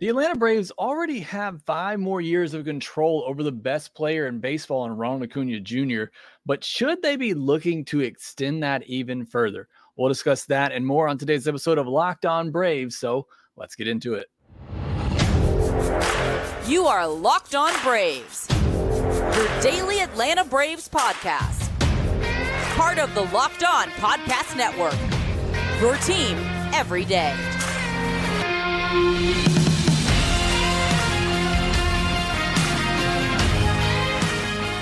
The Atlanta Braves already have five more years of control over the best player in baseball in Ronald Acuna Jr., but should they be looking to extend that even further? We'll discuss that and more on today's episode of Locked On Braves. So let's get into it. You are Locked On Braves, your daily Atlanta Braves podcast. Part of the Locked On Podcast Network, your team every day.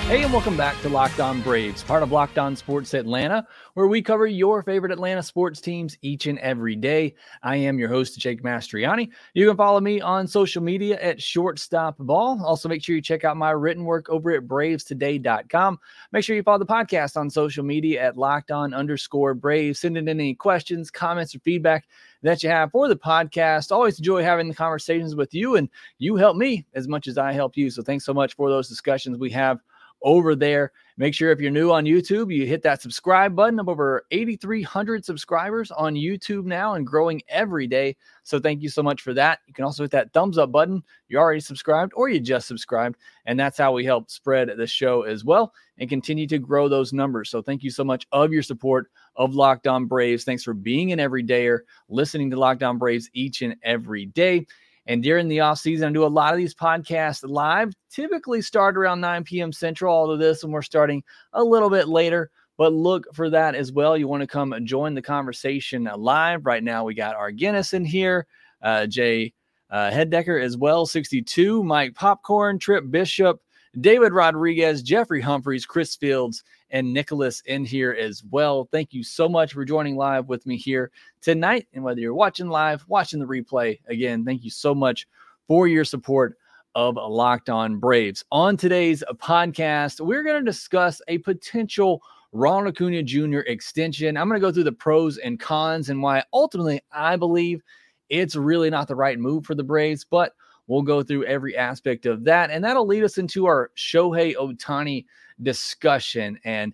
Hey, and welcome back to Locked On Braves, part of Locked On Sports Atlanta, where we cover your favorite Atlanta sports teams each and every day. I am your host, Jake Mastroianni. You can follow me on social media at Shortstop Ball. Also, make sure you check out my written work over at bravestoday.com. Make sure you follow the podcast on social media at Locked On underscore Braves. Send in any questions, comments, or feedback that you have for the podcast. Always enjoy having the conversations with you, and you help me as much as I help you. So, thanks so much for those discussions we have over there. Make sure if you're new on YouTube, you hit that subscribe button. of over 8,300 subscribers on YouTube now and growing every day. So thank you so much for that. You can also hit that thumbs up button. You're already subscribed or you just subscribed. And that's how we help spread the show as well and continue to grow those numbers. So thank you so much of your support of Locked On Braves. Thanks for being an everydayer, listening to Locked On Braves each and every day. And during the off season, I do a lot of these podcasts live, typically start around 9 p.m. Central. All of this, and we're starting a little bit later, but look for that as well. You want to come and join the conversation live. Right now, we got our Guinness in here, uh, Jay uh, Headdecker as well, 62, Mike Popcorn, Trip Bishop, David Rodriguez, Jeffrey Humphreys, Chris Fields, and Nicholas in here as well. Thank you so much for joining live with me here tonight. And whether you're watching live, watching the replay, again, thank you so much for your support of Locked On Braves. On today's podcast, we're going to discuss a potential Ronald Acuna Jr. extension. I'm going to go through the pros and cons and why ultimately I believe it's really not the right move for the Braves, but we'll go through every aspect of that. And that'll lead us into our Shohei Ohtani discussion. And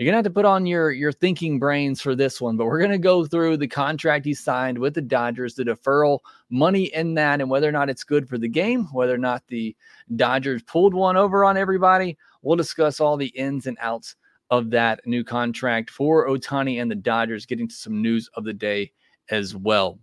you're gonna have to put on your your thinking brains for this one, but we're gonna go through the contract he signed with the Dodgers, the deferral money in that, and whether or not it's good for the game, whether or not the Dodgers pulled one over on everybody. We'll discuss all the ins and outs of that new contract for Ohtani and the Dodgers, getting to some news of the day as well.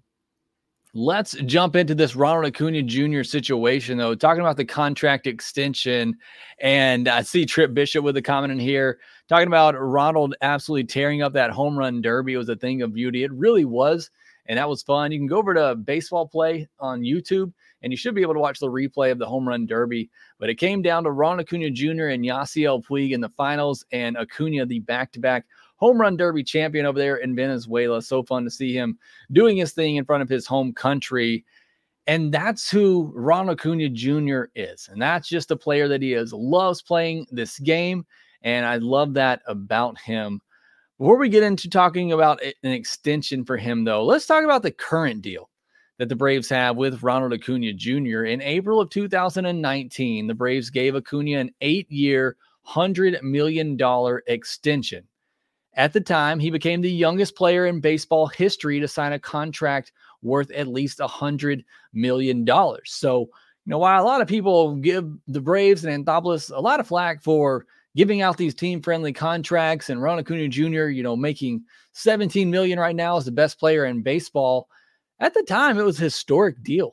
Let's jump into this Ronald Acuna Jr. situation, though. Talking about the contract extension, and I see Trip Bishop with a comment in here talking about Ronald absolutely tearing up that home run derby. It was a thing of beauty. It really was, and that was fun. You can go over to Baseball Play on YouTube, and you should be able to watch the replay of the home run derby. But it came down to Ronald Acuna Jr. and Yasiel Puig in the finals, and Acuna the back-to-back home run derby champion over there in Venezuela. So fun to see him doing his thing in front of his home country. And that's who Ron Acuna Jr. is. And that's just the player that he is. Loves playing this game. And I love that about him. Before we get into talking about an extension for him, though, let's talk about the current deal that the Braves have with Ronald Acuna Jr. In April of 2019, the Braves gave Acuna an eight year, $100 million extension. At the time, he became the youngest player in baseball history to sign a contract worth at least a $100 million. So, you know, while a lot of people give the Braves and Anthopoulos a lot of flack for giving out these team friendly contracts and Ron Acuna Jr., you know, making 17 million right now as the best player in baseball. At the time, it was a historic deal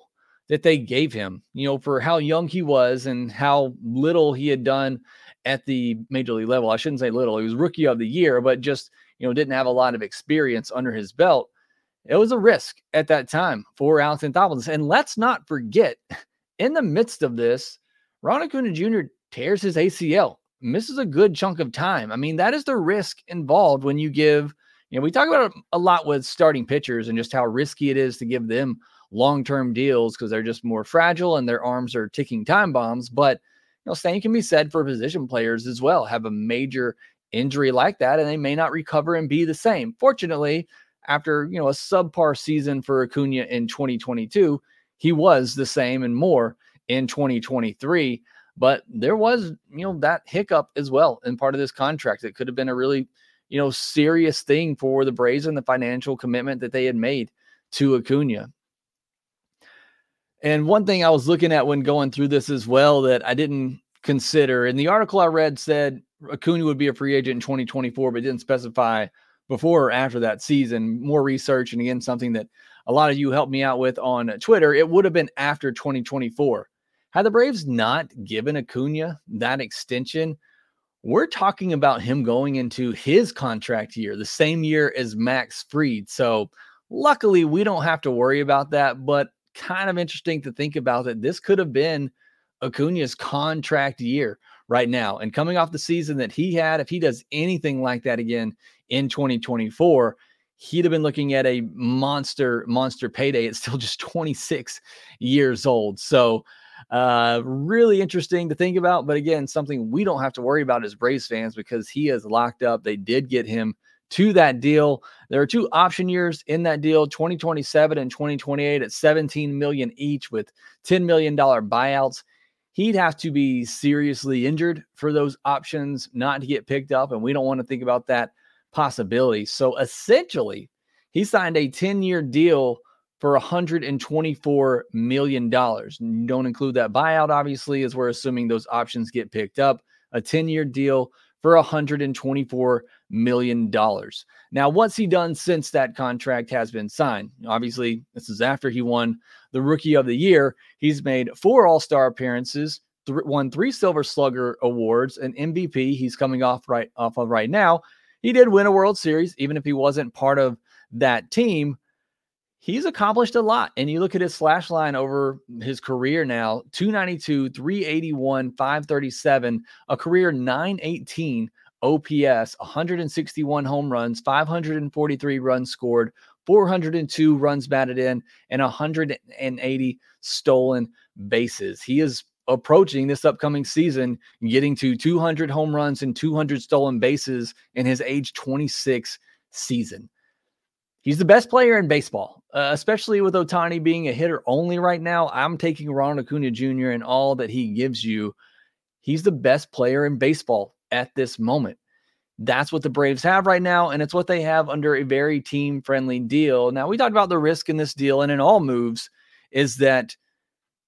that they gave him, you know, for how young he was and how little he had done at the major league level. I shouldn't say little. He was rookie of the year, but just, you know, didn't have a lot of experience under his belt. It was a risk at that time for Alex Anthopoulos. And let's not forget, in the midst of this, Ron Acuna Jr. tears his ACL, misses a good chunk of time. I mean, that is the risk involved when you give, you know, we talk about a lot with starting pitchers and just how risky it is to give them long-term deals because they're just more fragile and their arms are ticking time bombs. But know, same can be said for position players as well. Have a major injury like that, and they may not recover and be the same. Fortunately, after you know a subpar season for Acuna in 2022, he was the same and more in 2023. But there was, you know, that hiccup as well in part of this contract. It could have been a really, you know, serious thing for the Braves and the financial commitment that they had made to Acuna. And one thing I was looking at when going through this as well that I didn't consider, and the article I read said Acuna would be a free agent in 2024, but didn't specify before or after that season. More research, and again, something that a lot of you helped me out with on Twitter, it would have been after 2024. Had the Braves not given Acuna that extension, we're talking about him going into his contract year, the same year as Max Fried. So, luckily, we don't have to worry about that, but kind of interesting to think about that this could have been Acuna's contract year right now. And coming off the season that he had, if he does anything like that again in 2024, he'd have been looking at a monster, monster payday. It's still just 26 years old. So, uh, really interesting to think about. But again, something we don't have to worry about as Braves fans because he is locked up. They did get him to that deal. There are two option years in that deal 2027 and 2028 at 17 million each with 10 million dollar buyouts he'd have to be seriously injured for those options not to get picked up. And we don't want to think about that possibility. So essentially, he signed a 10 year deal for $124 million. Don't include that buyout, obviously, as we're assuming those options get picked up. A 10 year deal for $124 million. Now, what's he done since that contract has been signed? Obviously, this is after he won the Rookie of the Year. He's made four All Star appearances, th- won three Silver Slugger awards, an MVP. He's coming off right off of right now. He did win a World Series, even if he wasn't part of that team. He's accomplished a lot. And you look at his slash line over his career now 292, 381, 537, a career 918 OPS, 161 home runs, 543 runs scored, 402 runs batted in, and 180 stolen bases. He is approaching this upcoming season, getting to 200 home runs and 200 stolen bases in his age 26 season. He's the best player in baseball, uh, especially with Ohtani being a hitter only right now. I'm taking Ronald Acuna Jr. and all that he gives you. He's the best player in baseball at this moment. That's what the Braves have right now, and it's what they have under a very team friendly deal. Now, we talked about the risk in this deal and in all moves is that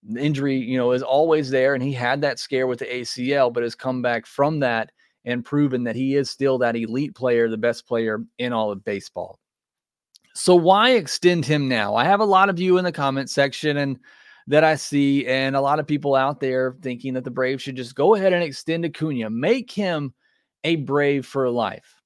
the injury, you know, is always there. And he had that scare with the ACL, but has come back from that and proven that he is still that elite player, the best player in all of baseball. So why extend him now? I have a lot of you in the comment section and that I see, and a lot of people out there thinking that the Braves should just go ahead and extend Acuna, make him a Brave for life.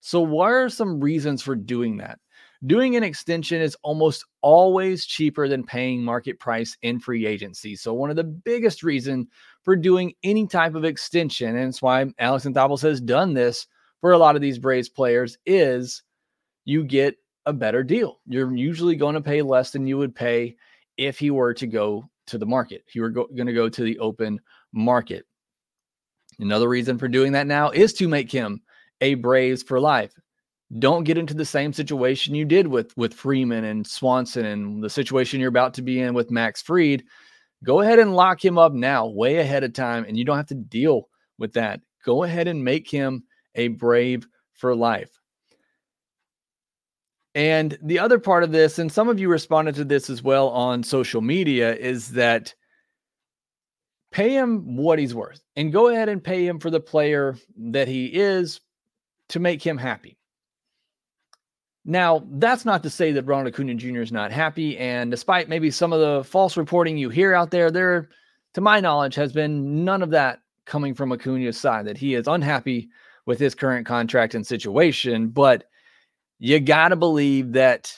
So, what are some reasons for doing that? Doing an extension is almost always cheaper than paying market price in free agency. So, one of the biggest reasons for doing any type of extension, and it's why Alex Anthopoulos has done this for a lot of these Braves players, is you get a better deal. You're usually going to pay less than you would pay if he were to go to the market. If you were go- going to go to the open market. Another reason for doing that now is to make him a Braves for life. Don't get into the same situation you did with with Freeman and Swanson and the situation you're about to be in with Max Fried. Go ahead and lock him up now, way ahead of time, and you don't have to deal with that. Go ahead and make him a Brave for life. And the other part of this, and some of you responded to this as well on social media, is that pay him what he's worth and go ahead and pay him for the player that he is to make him happy. Now, that's not to say that Ronald Acuna Jr. is not happy. And despite maybe some of the false reporting you hear out there, there, to my knowledge, has been none of that coming from Acuna's side, that he is unhappy with his current contract and situation. But you got to believe that,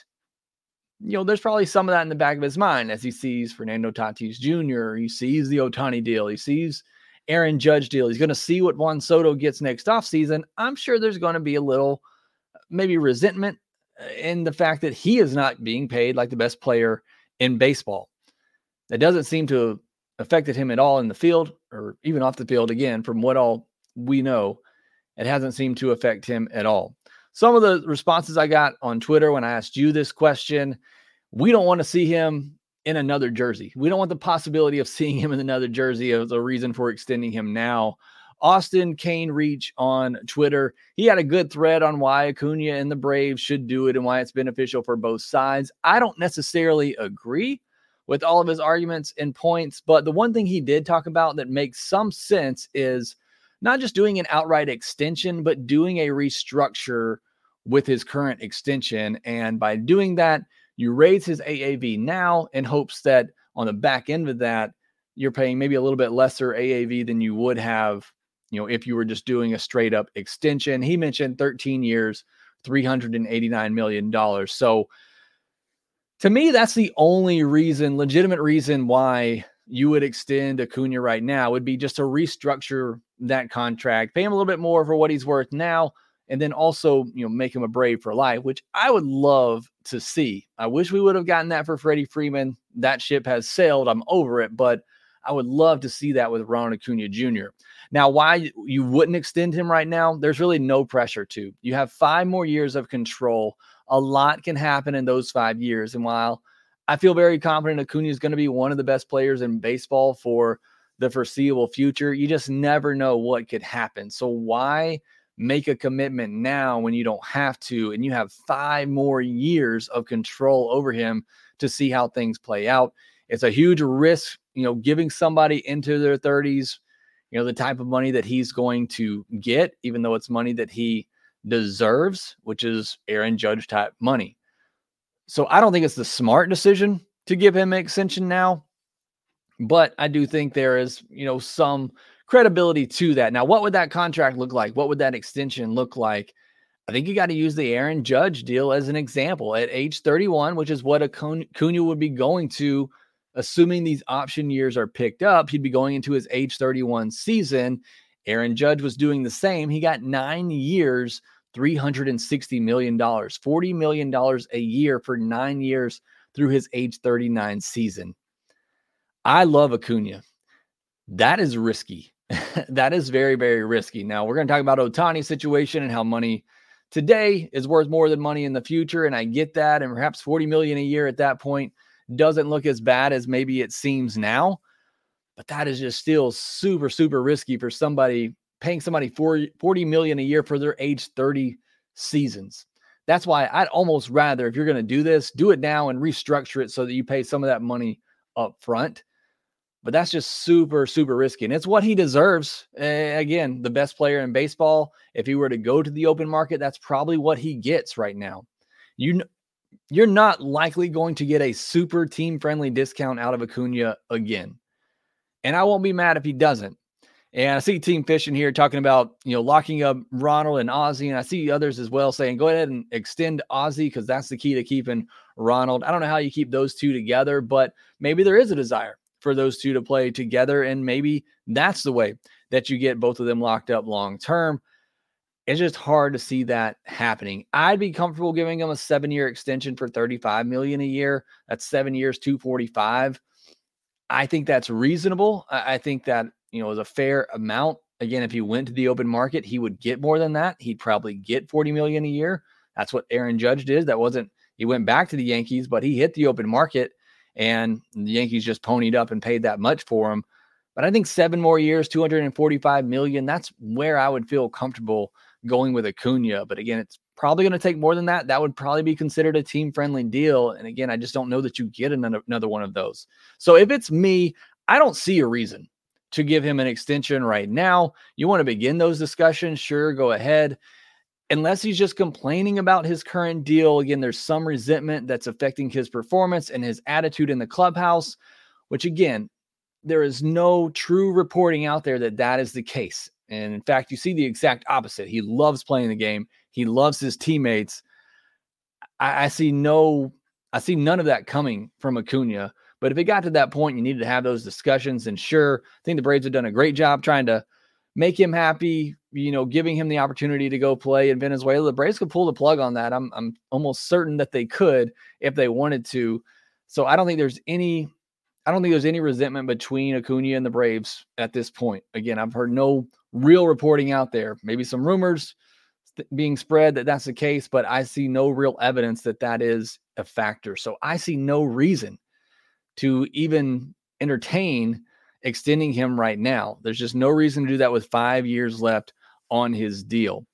you know, there's probably some of that in the back of his mind as he sees Fernando Tatis Jr., he sees the Ohtani deal, he sees Aaron Judge deal. He's going to see what Juan Soto gets next offseason. I'm sure there's going to be a little, maybe resentment uh, in the fact that he is not being paid like the best player in baseball. That doesn't seem to have affected him at all in the field or even off the field. Again, from what all we know, it hasn't seemed to affect him at all. Some of the responses I got on Twitter when I asked you this question, we don't want to see him in another jersey. We don't want the possibility of seeing him in another jersey as a reason for extending him now. Austin Kane Reach on Twitter. He had a good thread on why Acuna and the Braves should do it and why it's beneficial for both sides. I don't necessarily agree with all of his arguments and points. But the one thing he did talk about that makes some sense is not just doing an outright extension, but doing a restructure with his current extension. And by doing that, you raise his AAV now in hopes that on the back end of that, you're paying maybe a little bit lesser AAV than you would have, you know, if you were just doing a straight up extension. He mentioned 13 years, $389 million. So to me, that's the only reason, legitimate reason why you would extend Acuna right now would be just to restructure that contract, pay him a little bit more for what he's worth now, and then also, you know, make him a Brave for life, which I would love to see. I wish we would have gotten that for Freddie Freeman. That ship has sailed. I'm over it, but I would love to see that with Ronald Acuna Jr. Now, why you wouldn't extend him right now, there's really no pressure to. You have five more years of control. A lot can happen in those five years. And while I feel very confident Acuna is going to be one of the best players in baseball for the foreseeable future, you just never know what could happen. So, why make a commitment now when you don't have to? And you have five more years of control over him to see how things play out. It's a huge risk, you know, giving somebody into their 30s, you know, the type of money that he's going to get, even though it's money that he deserves, which is Aaron Judge type money. So I don't think it's the smart decision to give him an extension now, but I do think there is, you know, some credibility to that. Now, what would that contract look like? What would that extension look like? I think you got to use the Aaron Judge deal as an example. At age 31, which is what Acuna would be going to assuming these option years are picked up, he'd be going into his age 31 season. Aaron Judge was doing the same. He got nine years, $360 million, $40 million a year for nine years through his age 39 season. I love Acuna. That is risky. that is very, very risky. Now, we're going to talk about Ohtani's situation and how money today is worth more than money in the future. And I get that. And perhaps 40 million a year at that point doesn't look as bad as maybe it seems now. But that is just still super, super risky for somebody paying somebody 40, 40 million a year for their age 30 seasons. That's why I'd almost rather, if you're going to do this, do it now and restructure it so that you pay some of that money up front. But that's just super, super risky. And it's what he deserves. Again, the best player in baseball. If he were to go to the open market, that's probably what he gets right now. You you're not likely going to get a super team friendly discount out of Acuna again. And I won't be mad if he doesn't. And I see Team Fishing here talking about, you know, locking up Ronald and Ozzy. And I see others as well saying, go ahead and extend Ozzy because that's the key to keeping Ronald. I don't know how you keep those two together, but maybe there is a desire for those two to play together. And maybe that's the way that you get both of them locked up long term it's just hard to see that happening. I'd be comfortable giving them a seven year extension for 35 million a year. That's seven years, 245. I think that's reasonable. I think that, you know, is a fair amount. Again, if he went to the open market, he would get more than that. He'd probably get 40 million a year. That's what Aaron Judge did. That wasn't, he went back to the Yankees, but he hit the open market and the Yankees just ponied up and paid that much for him. But I think seven more years, 245 million, that's where I would feel comfortable going with Acuna. But again, it's probably going to take more than that. That would probably be considered a team friendly deal. And again, I just don't know that you get another, another one of those. So if it's me, I don't see a reason to give him an extension right now. You want to begin those discussions? Sure, go ahead. Unless he's just complaining about his current deal. Again, there's some resentment that's affecting his performance and his attitude in the clubhouse, which again, there is no true reporting out there that that is the case. And in fact, you see the exact opposite. He loves playing the game. He loves his teammates. I, I see no, I see none of that coming from Acuna. But if it got to that point, you needed to have those discussions. And sure, I think the Braves have done a great job trying to make him happy, you know, giving him the opportunity to go play in Venezuela. The Braves could pull the plug on that. I'm I'm almost certain that they could if they wanted to. So I don't think there's any I don't think there's any resentment between Acuna and the Braves at this point. Again, I've heard no real reporting out there. Maybe some rumors being spread that that's the case, but I see no real evidence that that is a factor. So I see no reason to even entertain extending him right now. There's just no reason to do that with five years left on his deal.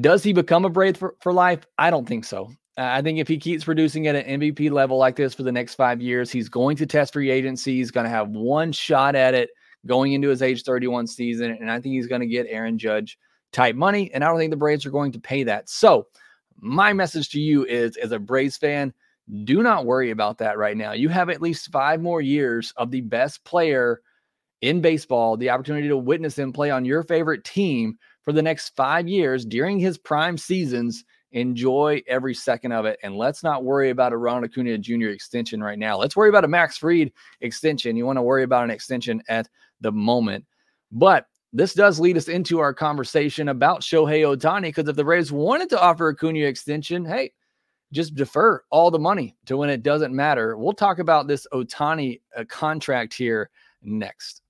Does he become a Brave for, for life? I don't think so. I think if he keeps producing at an MVP level like this for the next five years, he's going to test free agency. He's going to have one shot at it going into his age 31 season. And I think he's going to get Aaron Judge type money. And I don't think the Braves are going to pay that. So, my message to you is as a Braves fan, do not worry about that right now. You have at least five more years of the best player in baseball, the opportunity to witness him play on your favorite team for the next five years during his prime seasons. Enjoy every second of it. And let's not worry about a Ronald Acuna Jr. extension right now. Let's worry about a Max Fried extension. You want to worry about an extension at the moment. But this does lead us into our conversation about Shohei Ohtani because if the Rays wanted to offer Acuna extension, hey, just defer all the money to when it doesn't matter. We'll talk about this Ohtani uh, contract here next.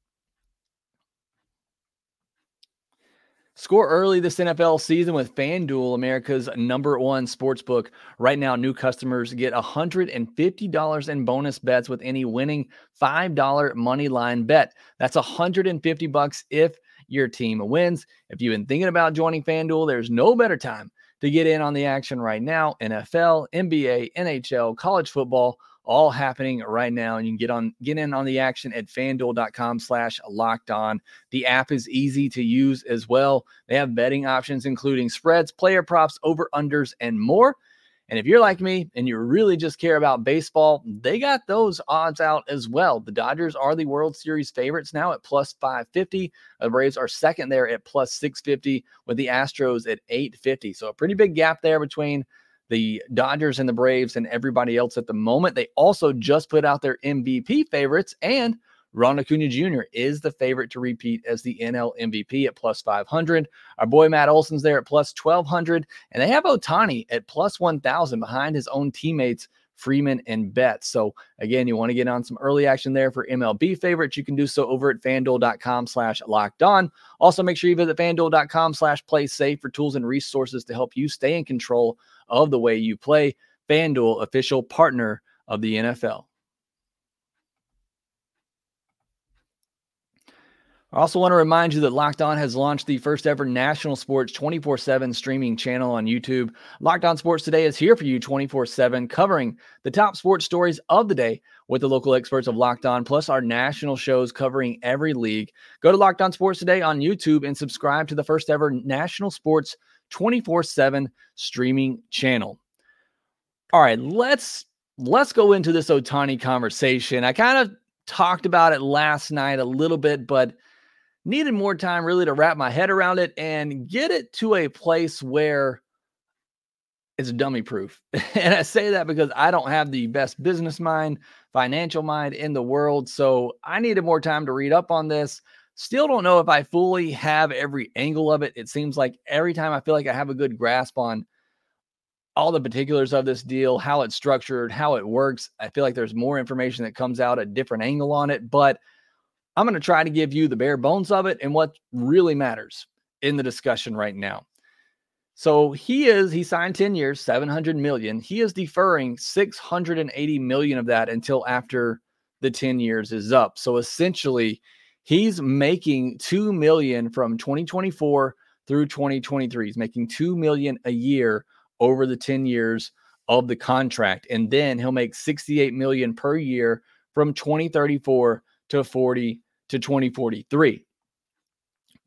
Score early this NFL season with FanDuel, America's number one sports book. Right now, new customers get $150 in bonus bets with any winning $5 money line bet. That's 150 bucks if your team wins. If you've been thinking about joining FanDuel, there's no better time to get in on the action right now. NFL, NBA, NHL, college football all happening right now. And you can get on get in on the action at fanduel.com slash locked on. The app is easy to use as well. They have betting options, including spreads, player props, over unders, and more. And if you're like me and you really just care about baseball, they got those odds out as well. The Dodgers are the World Series favorites now at plus 550. The Braves are second there at plus 650, with the Astros at 850. So a pretty big gap there between the Dodgers and the Braves and everybody else at the moment. They also just put out their MVP favorites, and Ron Acuna Jr. is the favorite to repeat as the NL MVP at plus 500. Our boy Matt Olson's there at plus 1200, and they have Ohtani at plus 1000 behind his own teammates. Freeman and Betts. So again, you want to get on some early action there for MLB favorites. You can do so over at fanduel.com slash locked on. Also, make sure you visit fanduel.com slash play safe for tools and resources to help you stay in control of the way you play. FanDuel, official partner of the NFL. I also want to remind you that Locked On has launched the first ever national sports 24 7 streaming channel on YouTube. Locked On Sports Today is here for you 24 7, covering the top sports stories of the day with the local experts of Locked On, plus our national shows covering every league. Go to Locked On Sports Today on YouTube and subscribe to the first ever national sports 24 7 streaming channel. All right, let's let's go into this Ohtani conversation. I kind of talked about it last night a little bit, but needed more time really to wrap my head around it and get it to a place where it's dummy proof. and I say that because I don't have the best business mind, financial mind in the world. So I needed more time to read up on this. Still don't know if I fully have every angle of it. It seems like every time I feel like I have a good grasp on all the particulars of this deal, how it's structured, how it works, I feel like there's more information that comes out a different angle on it. But I'm going to try to give you the bare bones of it and what really matters in the discussion right now. So he is he signed 10 years, 700 million. He is deferring 680 million of that until after the 10 years is up. So essentially, He's making 2 million from 2024 through 2023. He's making 2 million a year over the 10 years of the contract and then he'll make 68 million per year from 2034 to 40 to 2043.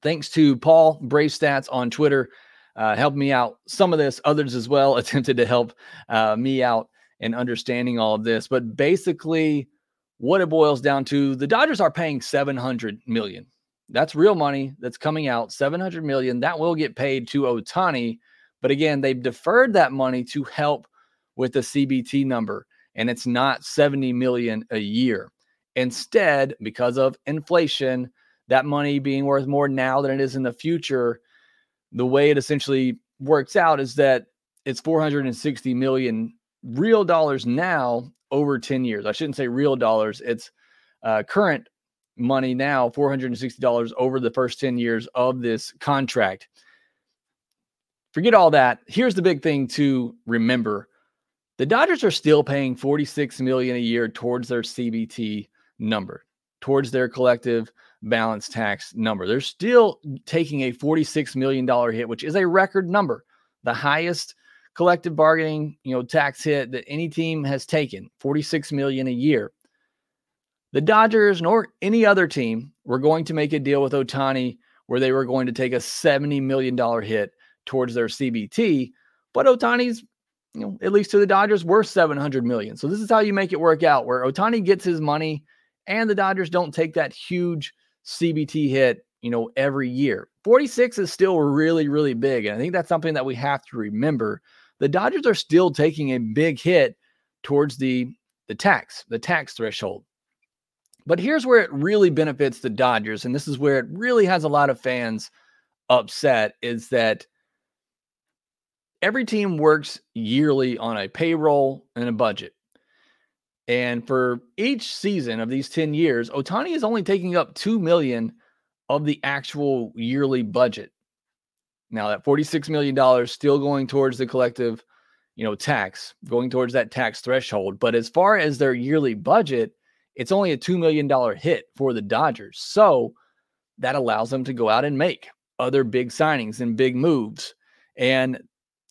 Thanks to Paul Brave Stats on Twitter, uh, helped me out some of this. Others as well attempted to help uh, me out in understanding all of this. But basically, what it boils down to the Dodgers are paying 700 million. That's real money that's coming out 700 million that will get paid to Ohtani. But again, they've deferred that money to help with the CBT number, and it's not 70 million a year. Instead, because of inflation, that money being worth more now than it is in the future, the way it essentially works out is that it's 460 million real dollars now over 10 years. I shouldn't say real dollars, it's uh, current money now, $460 over the first 10 years of this contract. Forget all that. Here's the big thing to remember. The Dodgers are still paying 46 million a year towards their CBT number, towards their collective balance tax number. They're still taking a $46 million hit, which is a record number, the highest collective bargaining, you know, tax hit that any team has taken, 46 million a year. The Dodgers nor any other team were going to make a deal with Ohtani where they were going to take a $70 million hit towards their CBT, but Ohtani's you know, at least to the Dodgers, worth 700 million. So this is how you make it work out where Ohtani gets his money and the Dodgers don't take that huge CBT hit, you know, every year. 46 is still really, really big. And I think that's something that we have to remember. The Dodgers are still taking a big hit towards the the tax, the tax threshold. But here's where it really benefits the Dodgers, and this is where it really has a lot of fans upset is that every team works yearly on a payroll and a budget. And for each season of these 10 years, Ohtani is only taking up 2 million of the actual yearly budget. Now that 46 million dollars still going towards the collective, you know, tax, going towards that tax threshold, but as far as their yearly budget, it's only a 2 million dollar hit for the Dodgers. So that allows them to go out and make other big signings and big moves. And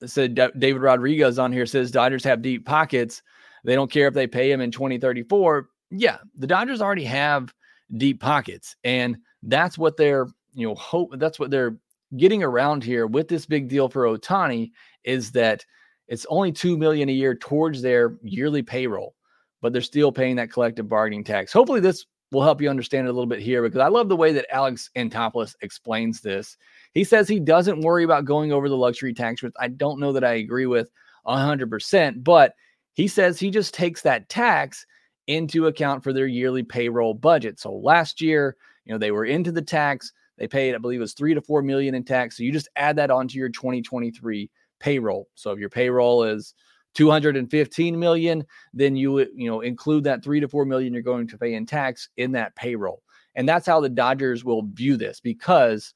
said David Rodriguez on here says Dodgers have deep pockets. They don't care if they pay him in 2034. Yeah, the Dodgers already have deep pockets, and that's what they're you know hope that's what they're getting around here with this big deal for Ohtani is that it's only two million a year towards their yearly payroll, but they're still paying that collective bargaining tax. Hopefully, this will help you understand it a little bit here because I love the way that Alex Anthopoulos explains this. He says he doesn't worry about going over the luxury tax, which I don't know that I agree with 100%, but he says he just takes that tax into account for their yearly payroll budget. So last year, you know, they were into the tax. They paid, I believe it was three to four million in tax. So you just add that onto your 2023 payroll. So if your payroll is 215 million, then you you know include that three to four million you're going to pay in tax in that payroll. And that's how the Dodgers will view this because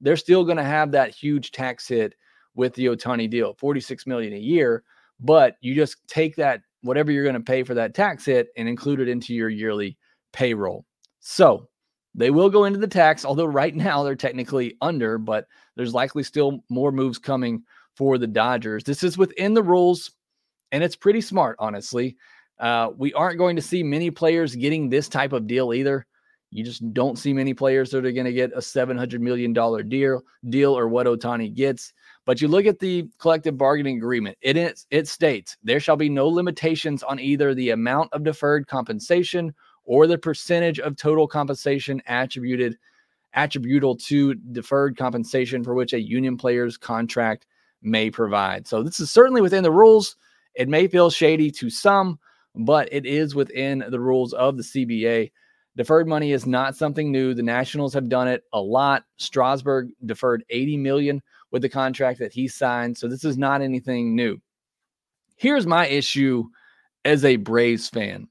they're still going to have that huge tax hit with the Ohtani deal, 46 million a year. But you just take that whatever you're going to pay for that tax hit and include it into your yearly payroll. So they will go into the tax, although right now they're technically under, but there's likely still more moves coming for the Dodgers. This is within the rules and it's pretty smart, honestly. Uh, we aren't going to see many players getting this type of deal either. You just don't see many players that are going to get a $700 million deal, deal or what Ohtani gets. But you look at the collective bargaining agreement, it, is, it states there shall be no limitations on either the amount of deferred compensation or the percentage of total compensation attributed attributable to deferred compensation for which a union player's contract may provide. So this is certainly within the rules. It may feel shady to some, but it is within the rules of the CBA. Deferred money is not something new. The Nationals have done it a lot. Strasburg deferred 80 million with the contract that he signed, so this is not anything new. Here's my issue as a Braves fan.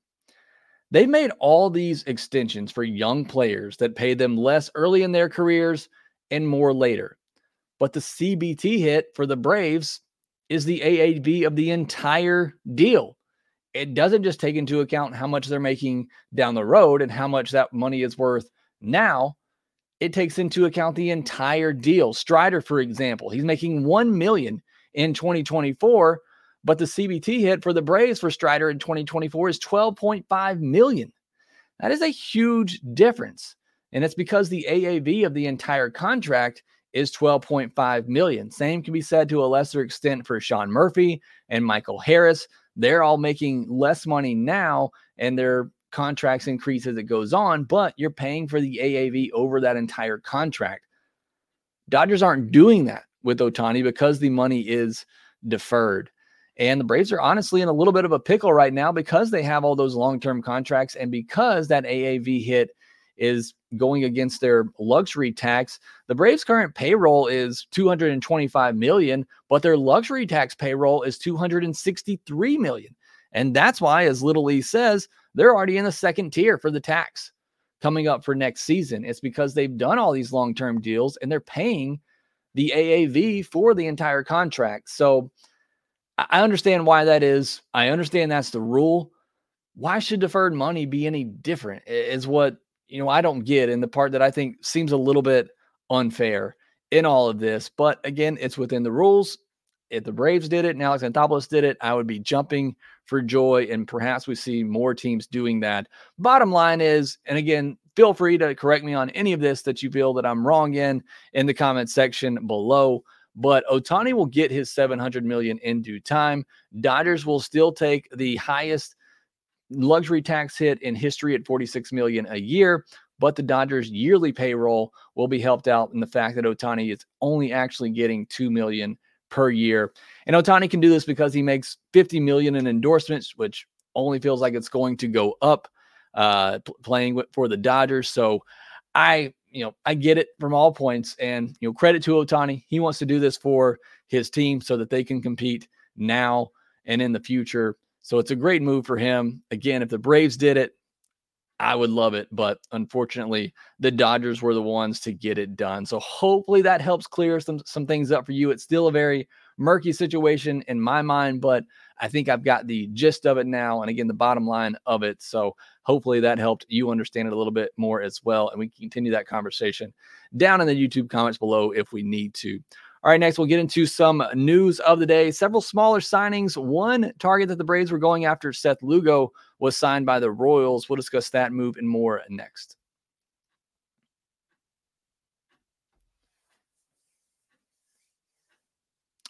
They've made all these extensions for young players that pay them less early in their careers and more later. But the CBT hit for the Braves is the AAV of the entire deal. It doesn't just take into account how much they're making down the road and how much that money is worth now. It takes into account the entire deal. Strider, for example, he's making 1 million in 2024, but the CBT hit for the Braves for Strider in 2024 is 12.5 million. That is a huge difference. And it's because the AAV of the entire contract is 12.5 million. Same can be said to a lesser extent for Sean Murphy and Michael Harris. They're all making less money now and their contracts increase as it goes on, but you're paying for the AAV over that entire contract. Dodgers aren't doing that with Ohtani because the money is deferred. And the Braves are honestly in a little bit of a pickle right now because they have all those long term contracts and because that AAV hit is going against their luxury tax. The Braves' current payroll is 225 million, but their luxury tax payroll is 263 million. And that's why, as Little Lee says, they're already in the second tier for the tax coming up for next season. It's because they've done all these long term deals and they're paying the AAV for the entire contract. So I understand why that is. I understand that's the rule. Why should deferred money be any different? Is what you know, I don't get and the part that I think seems a little bit unfair in all of this. But again, it's within the rules. if the Braves did it and Alex Anthopoulos did it, I would be jumping for joy. And perhaps we see more teams doing that. Bottom line is, and again, feel free to correct me on any of this that you feel that I'm wrong in in the comment section below. But Ohtani will get his 700 million in due time. Dodgers will still take the highest luxury tax hit in history at 46 million a year but the Dodgers yearly payroll will be helped out in the fact that Ohtani is only actually getting 2 million per year. And Ohtani can do this because he makes 50 million in endorsements, which only feels like it's going to go up uh, playing for the Dodgers. So I, you know, I get it from all points and, you know, credit to Ohtani. He wants to do this for his team so that they can compete now and in the future. So it's a great move for him. Again, if the Braves did it, I would love it, but unfortunately, the Dodgers were the ones to get it done. So hopefully that helps clear some some things up for you. It's still a very murky situation in my mind, but I think I've got the gist of it now, and again, the bottom line of it. So hopefully that helped you understand it a little bit more as well, and we can continue that conversation down in the YouTube comments below if we need to. All right, next we'll get into some news of the day. Several smaller signings. One target that the Braves were going after, Seth Lugo, was signed by the Royals. We'll discuss that move and more next.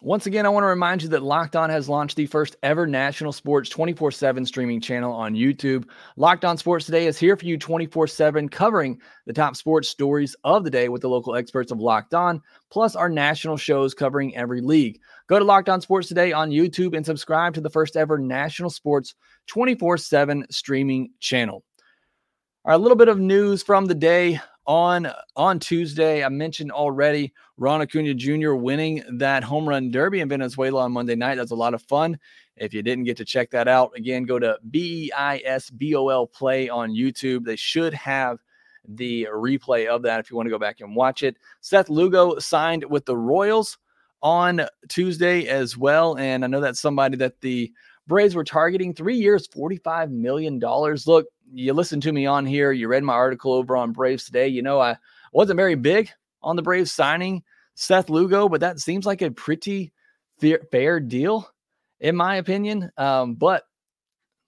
Once again, I want to remind you that Locked On has launched the first ever national sports 24 7 streaming channel on YouTube. Locked On Sports Today is here for you 24 7, covering the top sports stories of the day with the local experts of Locked On, plus our national shows covering every league. Go to Locked On Sports Today on YouTube and subscribe to the first ever national sports 24 7 streaming channel. All right, a little bit of news from the day on on Tuesday. I mentioned already Ron Acuna Jr. winning that home run derby in Venezuela on Monday night. That's a lot of fun. If you didn't get to check that out, again, go to B E I S B O L play on YouTube. They should have the replay of that if you want to go back and watch it. Seth Lugo signed with the Royals on Tuesday as well. And I know that's somebody that the Braves were targeting three years, $45 million. Look, you listened to me on here, you read my article over on Braves today. You know, I wasn't very big on the Braves signing Seth Lugo, but that seems like a pretty fair, deal, in my opinion. Um, but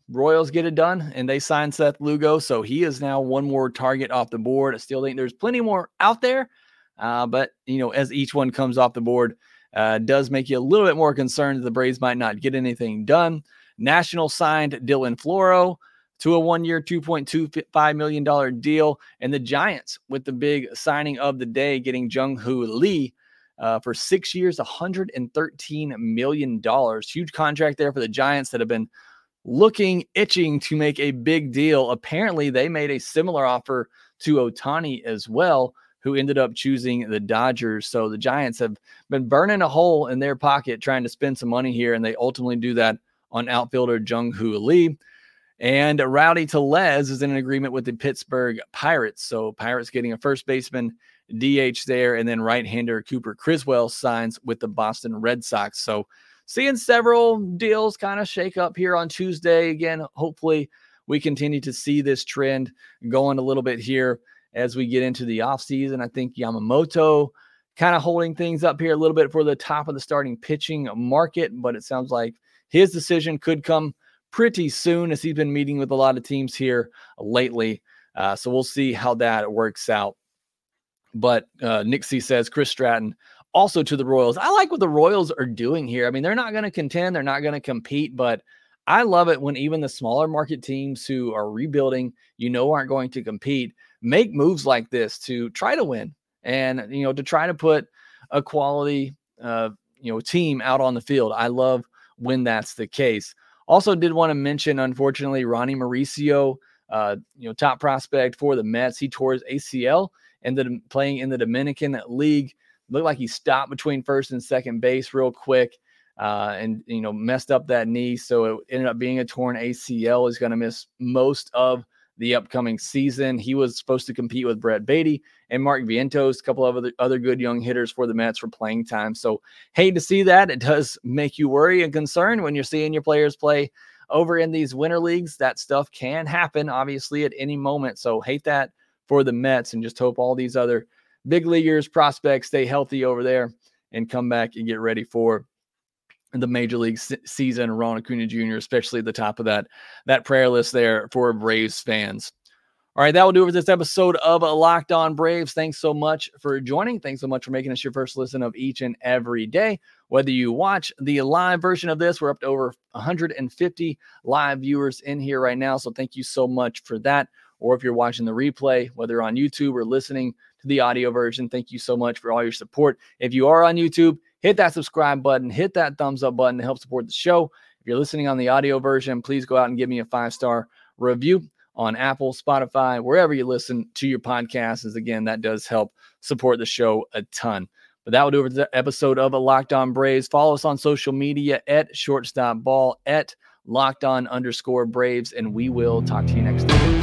Royals get it done and they sign Seth Lugo. So he is now one more target off the board. I still think there's plenty more out there. Uh, but, you know, as each one comes off the board, uh, does make you a little bit more concerned that the Braves might not get anything done. National signed Dylan Floro to a one year, $2.25 million deal. And the Giants with the big signing of the day, getting Jung Hoo Lee uh, for six years, $113 million. Huge contract there for the Giants that have been looking, itching to make a big deal. Apparently, they made a similar offer to Ohtani as well, who ended up choosing the Dodgers. So the Giants have been burning a hole in their pocket trying to spend some money here, and they ultimately do that on outfielder Jung Hoo Lee. And Rowdy Tellez is in an agreement with the Pittsburgh Pirates. So Pirates getting a first baseman DH there, and then right-hander Cooper Criswell signs with the Boston Red Sox. So seeing several deals kind of shake up here on Tuesday. Again, hopefully we continue to see this trend going a little bit here as we get into the offseason. I think Yamamoto kind of holding things up here a little bit for the top of the starting pitching market, but it sounds like his decision could come pretty soon as he's been meeting with a lot of teams here lately. Uh, so we'll see how that works out. But uh, C says Chris Stratton also to the Royals. I like what the Royals are doing here. I mean, they're not going to contend, they're not going to compete, but I love it when even the smaller market teams who are rebuilding, you know, aren't going to compete, make moves like this to try to win and, you know, to try to put a quality, uh, you know, team out on the field. I love when that's the case. Also, did want to mention, unfortunately, Ronnie Mauricio, uh, you know, top prospect for the Mets. He tore his ACL and then playing in the Dominican League. Looked like he stopped between first and second base real quick, uh, and you know messed up that knee. So it ended up being a torn ACL. He's going to miss most of the upcoming season. He was supposed to compete with Brett Baty and Mark Vientos, a couple of other, other good young hitters for the Mets for playing time. So hate to see that. It does make you worry and concern when you're seeing your players play over in these winter leagues. That stuff can happen, obviously, at any moment. So hate that for the Mets and just hope all these other big leaguers, prospects stay healthy over there and come back and get ready for the major league season. Ronald Acuna Jr., especially at the top of that that prayer list there for Braves fans. All right, that will do it for this episode of Locked On Braves. Thanks so much for joining. Thanks so much for making us your first listen of each and every day. Whether you watch the live version of this, we're up to over 150 live viewers in here right now. So thank you so much for that. Or if you're watching the replay, whether on YouTube or listening to the audio version, thank you so much for all your support. If you are on YouTube, hit that subscribe button, hit that thumbs up button to help support the show. If you're listening on the audio version, please go out and give me a five star review on Apple, Spotify, wherever you listen to your podcasts. As again, that does help support the show a ton. But that will do it for the episode of a Locked On Braves. Follow us on social media at shortstop ball at locked on underscore Braves, and we will talk to you next time.